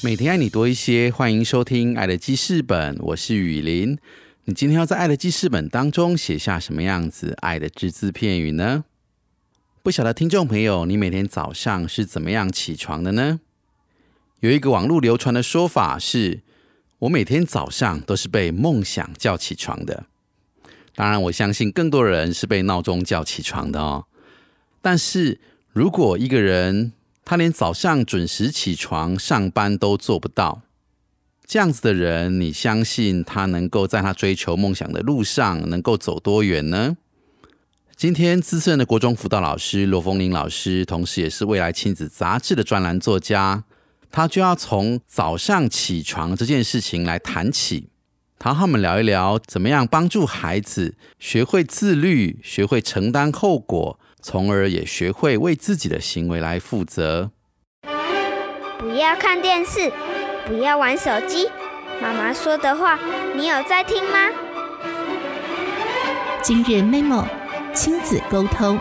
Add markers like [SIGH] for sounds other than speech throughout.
每天爱你多一些，欢迎收听《爱的记事本》，我是雨林。你今天要在《爱的记事本》当中写下什么样子爱的只字片语呢？不晓得听众朋友，你每天早上是怎么样起床的呢？有一个网络流传的说法是，我每天早上都是被梦想叫起床的。当然，我相信更多人是被闹钟叫起床的哦。但是如果一个人，他连早上准时起床上班都做不到，这样子的人，你相信他能够在他追求梦想的路上能够走多远呢？今天资深的国中辅导老师罗凤玲老师，同时也是未来亲子杂志的专栏作家，他就要从早上起床这件事情来谈起，他和我们聊一聊，怎么样帮助孩子学会自律，学会承担后果。从而也学会为自己的行为来负责。不要看电视，不要玩手机。妈妈说的话，你有在听吗？今日 memo 亲子沟通。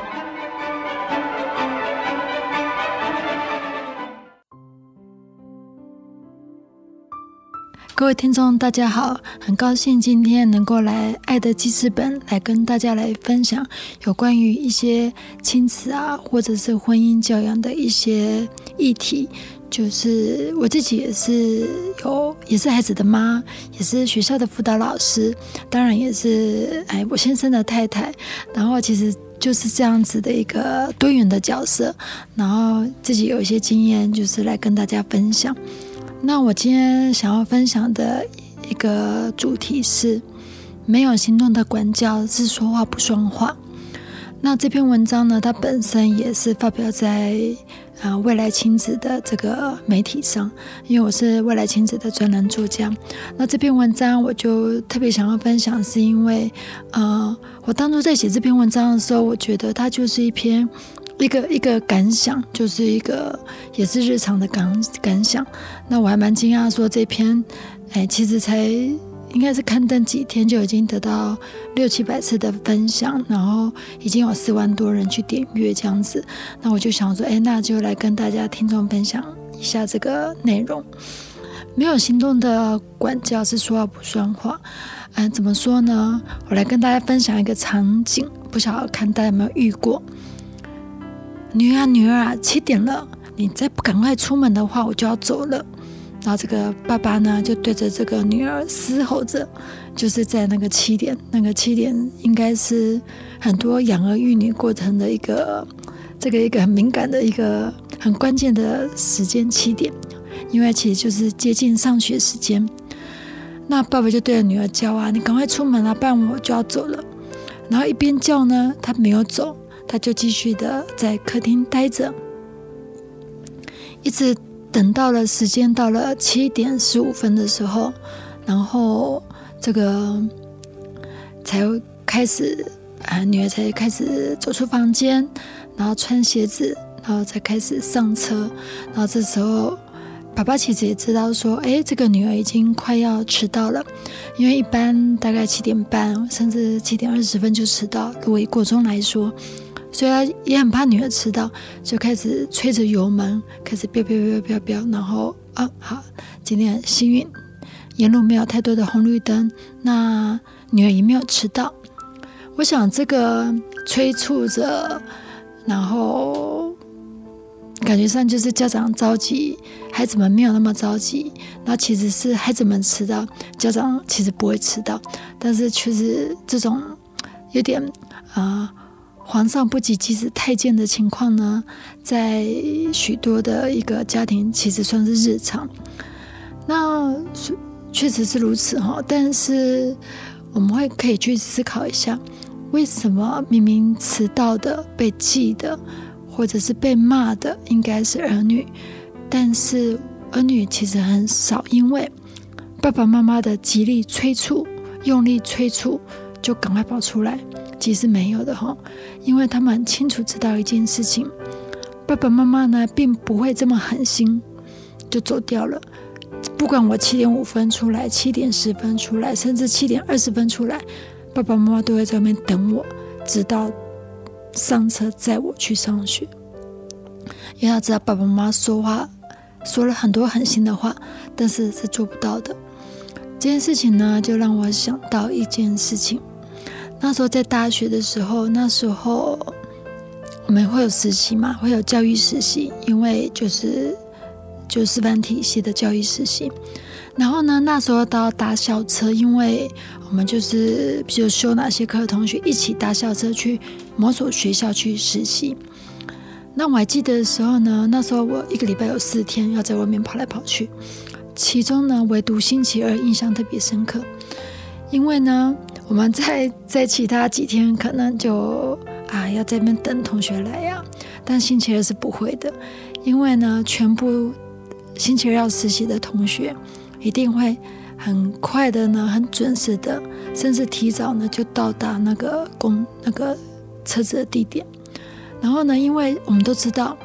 各位听众，大家好，很高兴今天能够来《爱的记事本》来跟大家来分享有关于一些亲子啊，或者是婚姻教养的一些议题。就是我自己也是有，也是孩子的妈，也是学校的辅导老师，当然也是哎我先生的太太。然后其实就是这样子的一个多元的角色，然后自己有一些经验，就是来跟大家分享。那我今天想要分享的一个主题是：没有行动的管教是说话不算话。那这篇文章呢，它本身也是发表在啊未来亲子的这个媒体上，因为我是未来亲子的专栏作家。那这篇文章我就特别想要分享，是因为呃，我当初在写这篇文章的时候，我觉得它就是一篇。一个一个感想，就是一个也是日常的感感想。那我还蛮惊讶，说这篇，哎，其实才应该是刊登几天就已经得到六七百次的分享，然后已经有四万多人去点阅这样子。那我就想说，哎，那就来跟大家听众分享一下这个内容。没有行动的管教是说话不算话。嗯，怎么说呢？我来跟大家分享一个场景，不晓得看大家有没有遇过。女儿，女儿啊，七点了，你再不赶快出门的话，我就要走了。然后这个爸爸呢，就对着这个女儿嘶吼着，就是在那个七点，那个七点应该是很多养儿育女过程的一个这个一个很敏感的一个很关键的时间七点，因为其实就是接近上学时间。那爸爸就对着女儿叫啊，你赶快出门啊，不然我就要走了。然后一边叫呢，他没有走。他就继续的在客厅待着，一直等到了时间到了七点十五分的时候，然后这个才开始啊，女儿才开始走出房间，然后穿鞋子，然后才开始上车。然后这时候，爸爸其实也知道说，哎，这个女儿已经快要迟到了，因为一般大概七点半甚至七点二十分就迟到。如果以国中来说。所以他也很怕女儿迟到，就开始吹着油门，开始飙飙飙飙飙，然后啊好，今天很幸运，沿路没有太多的红绿灯，那女儿也没有迟到。我想这个催促着，然后感觉上就是家长着急，孩子们没有那么着急。那其实是孩子们迟到，家长其实不会迟到，但是确实这种有点啊。皇上不及即子太监的情况呢，在许多的一个家庭其实算是日常。那确实是如此哈，但是我们会可以去思考一下，为什么明明迟到的被记的，或者是被骂的应该是儿女，但是儿女其实很少因为爸爸妈妈的极力催促、用力催促，就赶快跑出来。其实没有的哈，因为他们很清楚知道一件事情：爸爸妈妈呢，并不会这么狠心就走掉了。不管我七点五分出来，七点十分出来，甚至七点二十分出来，爸爸妈妈都会在外面等我，直到上车载我去上学。因为他知道爸爸妈妈说话说了很多狠心的话，但是是做不到的。这件事情呢，就让我想到一件事情。那时候在大学的时候，那时候我们会有实习嘛，会有教育实习，因为就是就师范体系的教育实习。然后呢，那时候都要搭校车，因为我们就是比如修哪些课的同学一起搭校车去某所学校去实习。那我还记得的时候呢，那时候我一个礼拜有四天要在外面跑来跑去，其中呢，唯独星期二印象特别深刻，因为呢。我们在在其他几天可能就啊要在那边等同学来呀，但星期二是不会的，因为呢，全部星期二要实习的同学一定会很快的呢，很准时的，甚至提早呢就到达那个公那个车子的地点。然后呢，因为我们都知道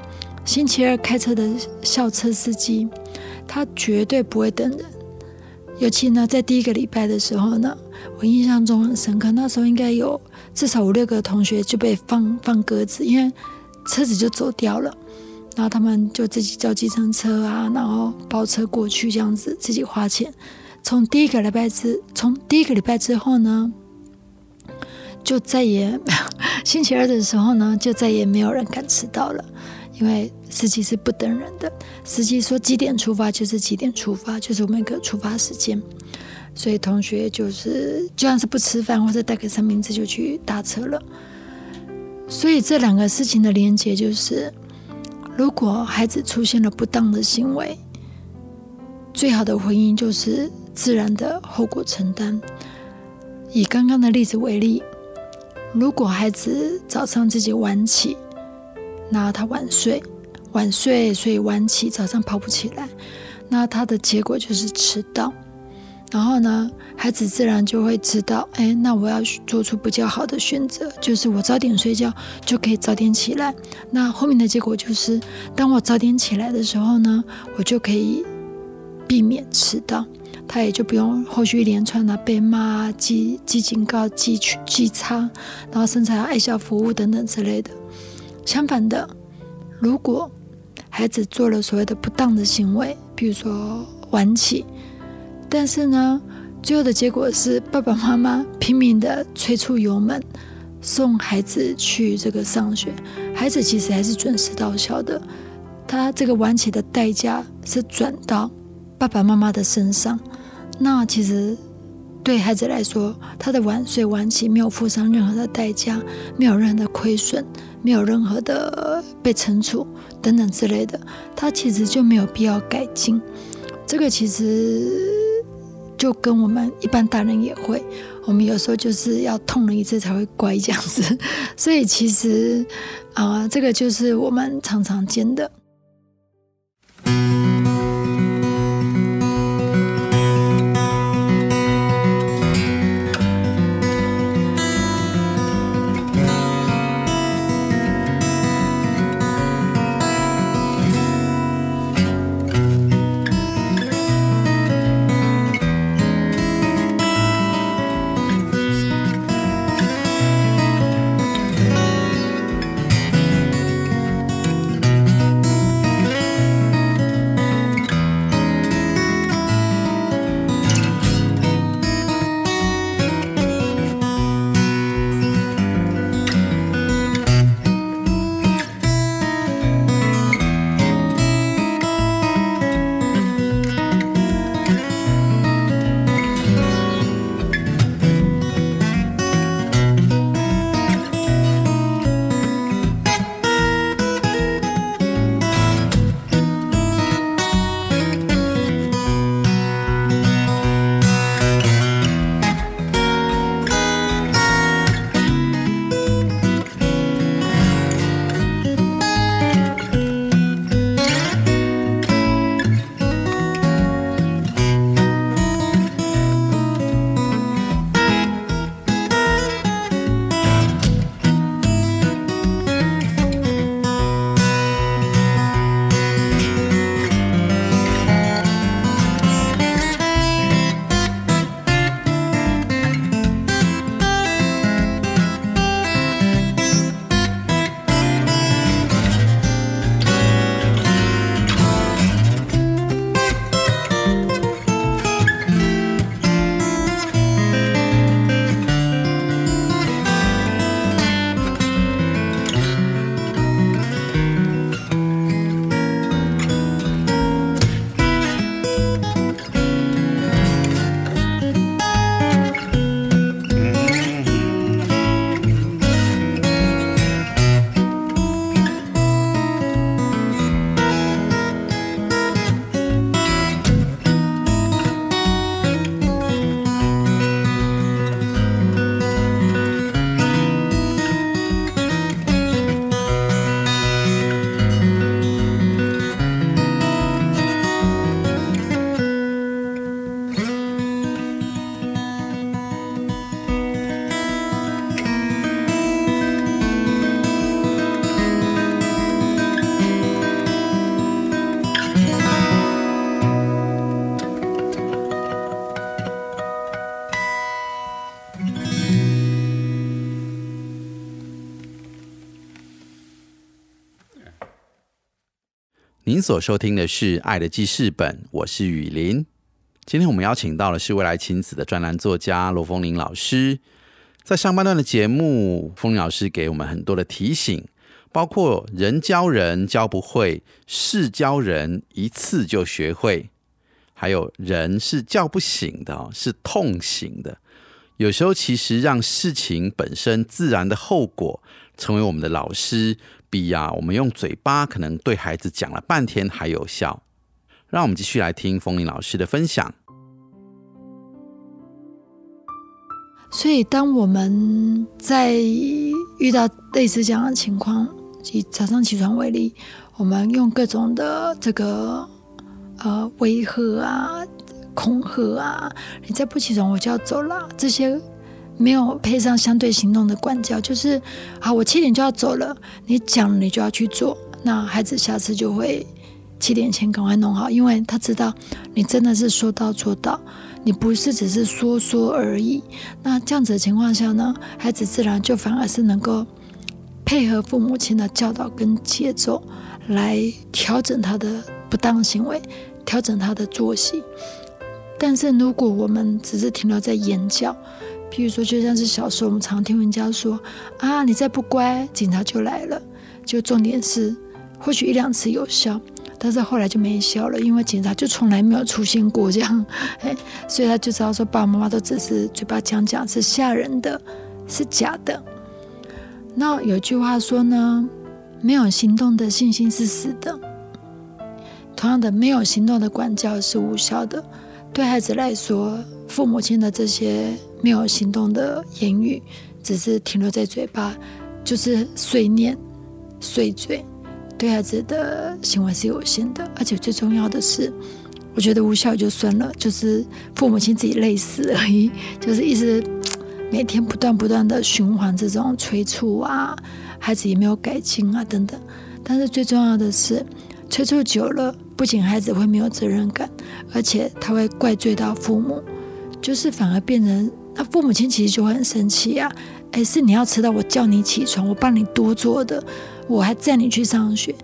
星期二开车的校车司机，他绝对不会等人，尤其呢在第一个礼拜的时候呢。我印象中很深刻，那时候应该有至少五六个同学就被放放鸽子，因为车子就走掉了，然后他们就自己叫计程车啊，然后包车过去这样子，自己花钱。从第一个礼拜之，从第一个礼拜之后呢，就再也 [LAUGHS] 星期二的时候呢，就再也没有人敢迟到了，因为司机是不等人的，司机说几点出发就是几点出发，就是我们一个出发时间。所以同学就是，就算是不吃饭或者带个三明治就去搭车了。所以这两个事情的连结就是，如果孩子出现了不当的行为，最好的回应就是自然的后果承担。以刚刚的例子为例，如果孩子早上自己晚起，那他晚睡，晚睡所以晚起，早上跑不起来，那他的结果就是迟到。然后呢，孩子自然就会知道，哎，那我要做出比较好的选择，就是我早点睡觉就可以早点起来。那后面的结果就是，当我早点起来的时候呢，我就可以避免迟到，他也就不用后续一连串的被骂、记记警告、记记差，然后甚至要爱校服务等等之类的。相反的，如果孩子做了所谓的不当的行为，比如说晚起。但是呢，最后的结果是爸爸妈妈拼命的催促油门，送孩子去这个上学。孩子其实还是准时到校的，他这个晚起的代价是转到爸爸妈妈的身上。那其实对孩子来说，他的晚睡晚起没有付上任何的代价，没有任何的亏损，没有任何的被惩处等等之类的，他其实就没有必要改进。这个其实。就跟我们一般大人也会，我们有时候就是要痛了一次才会乖这样子，[LAUGHS] 所以其实啊，这个就是我们常常见的。所收听的是《爱的记事本》，我是雨林。今天我们邀请到的是未来亲子的专栏作家罗峰林老师。在上半段的节目，峰林老师给我们很多的提醒，包括人教人教不会，事教人一次就学会，还有人是叫不醒的，是痛醒的。有时候其实让事情本身自然的后果成为我们的老师，比呀我们用嘴巴可能对孩子讲了半天还有效。让我们继续来听风铃老师的分享。所以，当我们在遇到类似这样的情况，以早上起床为例，我们用各种的这个呃威吓啊、恐吓啊，你再不起床我就要走了，这些没有配上相对行动的管教，就是啊，我七点就要走了，你讲你就要去做，那孩子下次就会七点前赶快弄好，因为他知道你真的是说到做到。你不是只是说说而已，那这样子的情况下呢，孩子自然就反而是能够配合父母亲的教导跟节奏，来调整他的不当行为，调整他的作息。但是如果我们只是停留在言教，譬如说，就像是小时候我们常听人家说啊，你再不乖，警察就来了。就重点是，或许一两次有效。但是后来就没效了，因为警察就从来没有出现过这样，[LAUGHS] 哎，所以他就知道说爸爸妈妈都只是嘴巴讲讲，是吓人的，是假的。那有句话说呢，没有行动的信心是死的。同样的，没有行动的管教是无效的。对孩子来说，父母亲的这些没有行动的言语，只是停留在嘴巴，就是碎念、碎嘴。对孩子的行为是有限的，而且最重要的是，我觉得无效就算了，就是父母亲自己累死而已，就是一直 [TSK] 每天不断不断的循环这种催促啊，孩子也没有改进啊等等。但是最重要的是，催促久了，不仅孩子会没有责任感，而且他会怪罪到父母，就是反而变成那父母亲其实就会很生气啊，哎，是你要迟到，我叫你起床，我帮你多做的。我还载你去上学，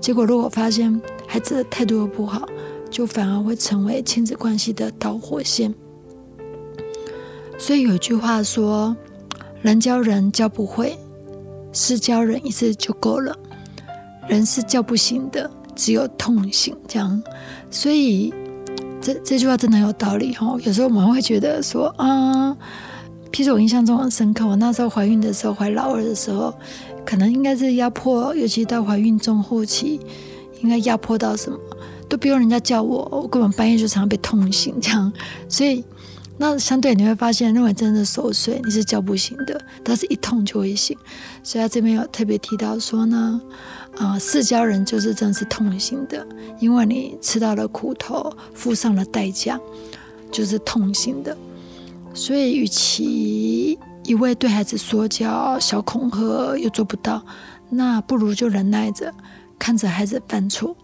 结果如果发现孩子的态度又不好，就反而会成为亲子关系的导火线。所以有句话说：“人教人教不会，事教人一次就够了。人是教不醒的，只有痛醒。”这样，所以这这句话真的有道理哈。有时候我们会觉得说啊，譬如我印象中很深刻，我那时候怀孕的时候，怀老二的时候。可能应该是压迫，尤其到怀孕中后期，应该压迫到什么，都不用人家叫我，我根本半夜就常常被痛醒这样。所以，那相对你会发现，如果真的熟睡，你是叫不醒的，但是一痛就会醒。所以他这边有特别提到说呢，啊，四教人就是真是痛心的，因为你吃到了苦头，付上了代价，就是痛心的。所以，与其一味对孩子说教、小恐吓又做不到，那不如就忍耐着，看着孩子犯错，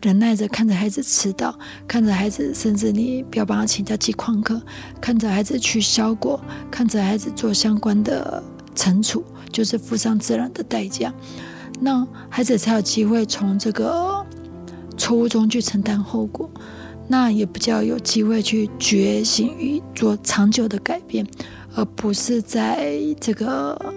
忍耐着看着孩子迟到，看着孩子甚至你不要帮他请假记旷课，看着孩子去消果，看着孩子做相关的惩处，就是付上自然的代价，那孩子才有机会从这个错误中去承担后果，那也比较有机会去觉醒与做长久的改变。而不是在这个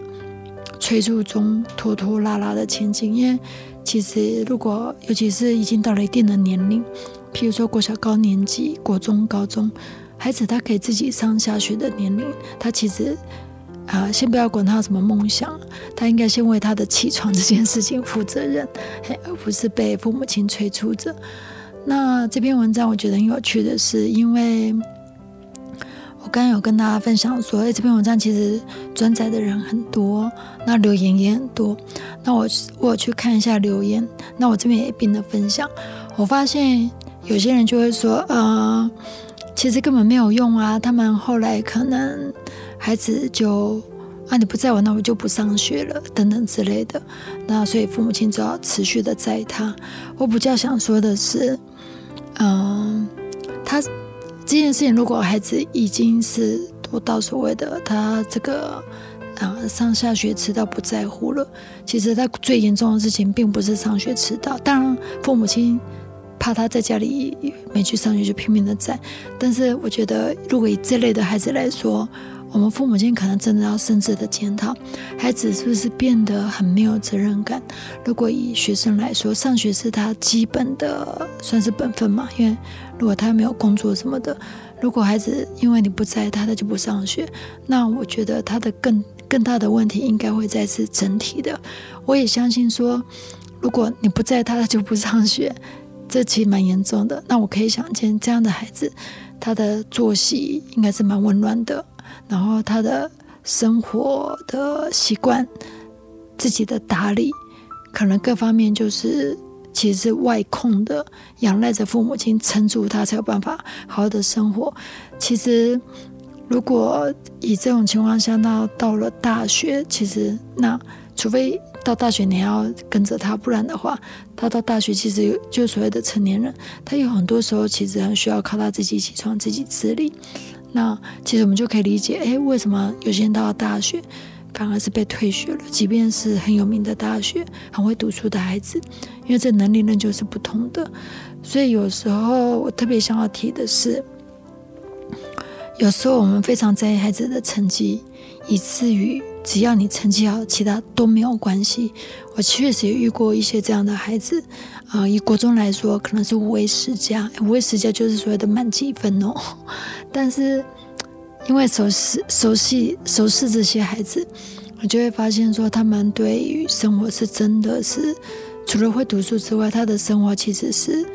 催促中拖拖拉拉的前进，因为其实如果尤其是已经到了一定的年龄，譬如说国小高年级、国中、高中，孩子他可以自己上下学的年龄，他其实啊，先不要管他什么梦想，他应该先为他的起床这件事情负责任，[LAUGHS] 而不是被父母亲催促着。那这篇文章我觉得很有趣的是，因为。我刚刚有跟大家分享说，哎，这篇文章其实转载的人很多，那留言也很多。那我我去看一下留言，那我这边也并了分享。我发现有些人就会说，呃，其实根本没有用啊。他们后来可能孩子就啊，你不在我，那我就不上学了，等等之类的。那所以父母亲就要持续的在他。我比较想说的是，嗯，他。这件事情，如果孩子已经是读到所谓的他这个啊、上下学迟到不在乎了。其实他最严重的事情并不是上学迟到，当然父母亲怕他在家里没去上学就拼命的在，但是我觉得如果以这类的孩子来说，我们父母亲可能真的要深切的检讨，孩子是不是变得很没有责任感。如果以学生来说，上学是他基本的算是本分嘛，因为如果他没有工作什么的，如果孩子因为你不在他，他就不上学，那我觉得他的更更大的问题应该会在是整体的。我也相信说，如果你不在他，他就不上学，这其实蛮严重的。那我可以想见，这样的孩子，他的作息应该是蛮紊乱的，然后他的生活的习惯、自己的打理，可能各方面就是其实是外控的，仰赖着父母亲撑住他，才有办法好好的生活。其实，如果以这种情况下，那到了大学，其实那除非到大学你还要跟着他，不然的话，他到大学其实就所谓的成年人，他有很多时候其实很需要靠他自己起床、自己自理。那其实我们就可以理解，哎，为什么有些人到了大学反而是被退学了？即便是很有名的大学、很会读书的孩子，因为这能力那就是不同的。所以有时候我特别想要提的是，有时候我们非常在意孩子的成绩，以至于只要你成绩好，其他都没有关系。我确实也遇过一些这样的孩子，啊、以国中来说，可能是五位十佳，五位十佳就是所谓的满积分哦。[LAUGHS] 但是因为熟悉、熟悉、熟悉这些孩子，我就会发现说，他们对于生活是真的是除了会读书之外，他的生活其实是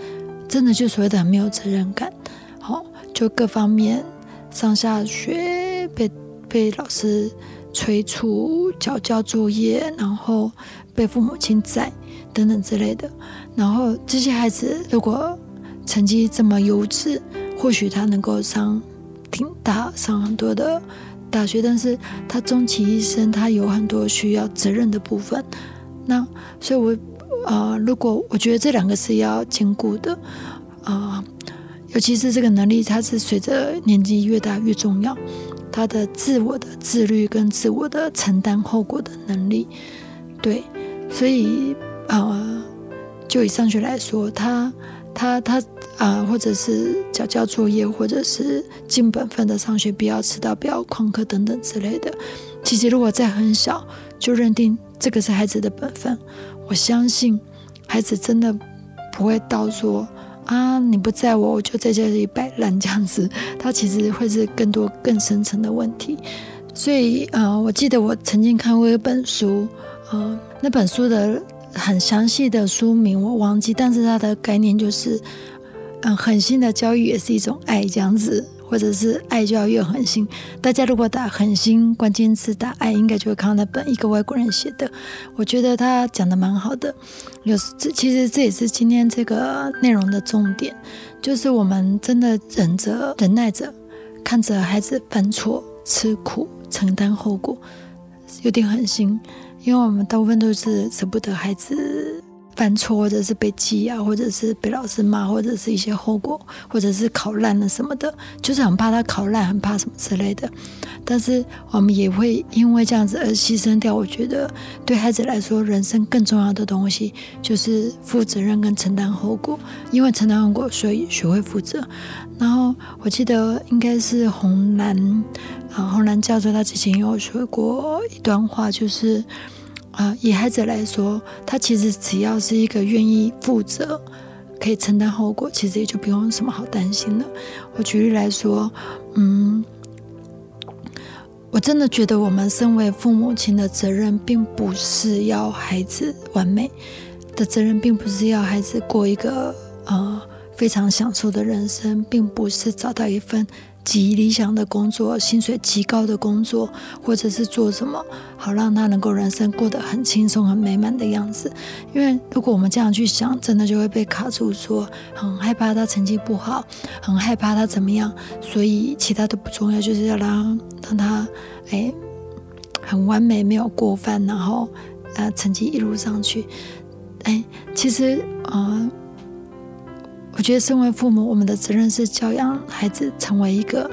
真的就所谓的很没有责任感。好、就各方面上下学被被老师催促、交交作业，然后被父母亲载等等之类的。然后这些孩子如果成绩这么优质，或许他能够上挺大，上很多的大学，但是他终其一生，他有很多需要责任的部分。那所以我，呃，如果我觉得这两个是要兼顾的，啊、尤其是这个能力，它是随着年纪越大越重要。他的自我的自律跟自我的承担后果的能力，对，所以呃，就以上学来说，他他他啊、或者是交交作业，或者是尽本分的上学，不要迟到，不要旷课等等之类的。其实如果在很小就认定这个是孩子的本分，我相信孩子真的不会到说啊你不在我，我就在这里摆烂这样子。它其实会是更多更深层的问题。所以呃，我记得我曾经看过一本书，呃，那本书的很详细的书名我忘记，但是它的概念就是，嗯，狠心的教育也是一种爱这样子，或者是爱就要越狠心。大家如果打狠心关键字打爱，应该就会看到那本一个外国人写的，我觉得他讲的蛮好的。有时这其实这也是今天这个内容的重点，就是我们真的忍着、忍耐着，看着孩子犯错、吃苦、承担后果，有点狠心，因为我们大部分都是舍不得孩子犯错，或者是被记啊，或者是被老师骂，或者是一些后果，或者是考烂了什么的，就是很怕他考烂，很怕什么之类的。但是我们也会因为这样子而牺牲掉，我觉得对孩子来说，人生更重要的东西就是负责任跟承担后果。因为承担后果，所以学会负责。然后我记得应该是红蓝啊，红蓝教授他之前有说过一段话，就是啊，以孩子来说，他其实只要是一个愿意负责、可以承担后果，其实也就不用什么好担心的。我举例来说，嗯。我真的觉得，我们身为父母亲的责任，并不是要孩子完美的责任，并不是要孩子过一个呃非常享受的人生，并不是找到一份极理想的工作、薪水极高的工作，或者是做什么好让他能够人生过得很轻松、很美满的样子。因为如果我们这样去想，真的就会被卡住说，很害怕他成绩不好，很害怕他怎么样，所以其他都不重要，就是要让让他哎很完美，没有过犯，然后呃成绩一路上去。哎，其实呃，我觉得身为父母，我们的责任是教养孩子成为一个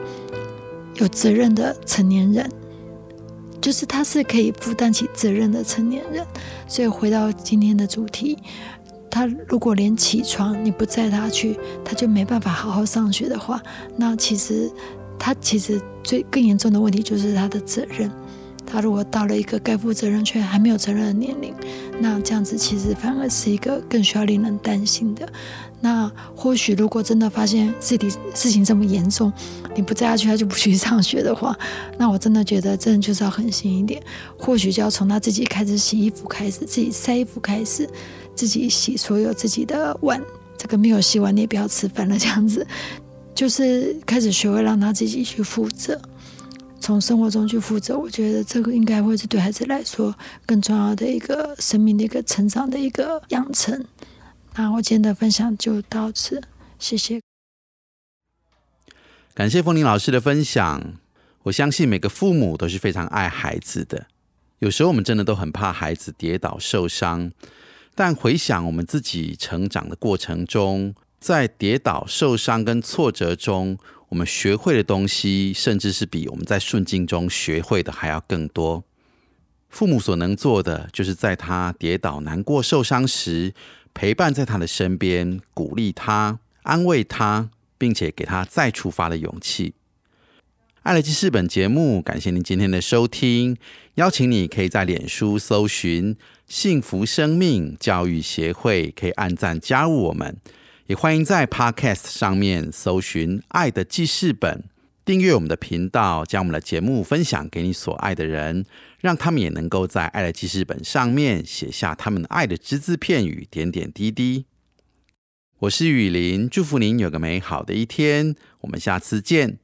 有责任的成年人。就是他是可以负担起责任的成年人。所以回到今天的主题，他如果连起床你不载他去，他就没办法好好上学的话，那其实他其实最更严重的问题就是他的责任。他如果到了一个该负责任却还没有责任的年龄，那这样子其实反而是一个更需要令人担心的。那或许如果真的发现自己事情这么严重，你不载他去，他就不去上学的话，[LAUGHS] 那我真的觉得真的就是要狠心一点。或许就要从他自己开始洗衣服开始，自己晒衣服开始，自己洗所有自己的碗。这个没有洗碗你也不要吃饭了，这样子就是开始学会让他自己去负责，从生活中去负责。我觉得这个应该会是对孩子来说更重要的一个生命的一个成长的一个养成。那我今天的分享就到此，谢谢。感谢凤玲老师的分享。我相信每个父母都是非常爱孩子的，有时候我们真的都很怕孩子跌倒受伤。但回想我们自己成长的过程中，在跌倒受伤跟挫折中，我们学会的东西，甚至是比我们在顺境中学会的还要更多。父母所能做的，就是在他跌倒、难过、受伤时。陪伴在他的身边，鼓励他，安慰他，并且给他再出发的勇气。爱乐记事本节目，感谢您今天的收听。邀请你可以在脸书搜寻“幸福生命教育协会”，可以按赞加入我们。也欢迎在 Podcast 上面搜寻“爱的记事本”。订阅我们的频道，将我们的节目分享给你所爱的人，让他们也能够在爱的记事本上面写下他们爱的只字片语、点点滴滴。我是雨林，祝福您有个美好的一天，我们下次见。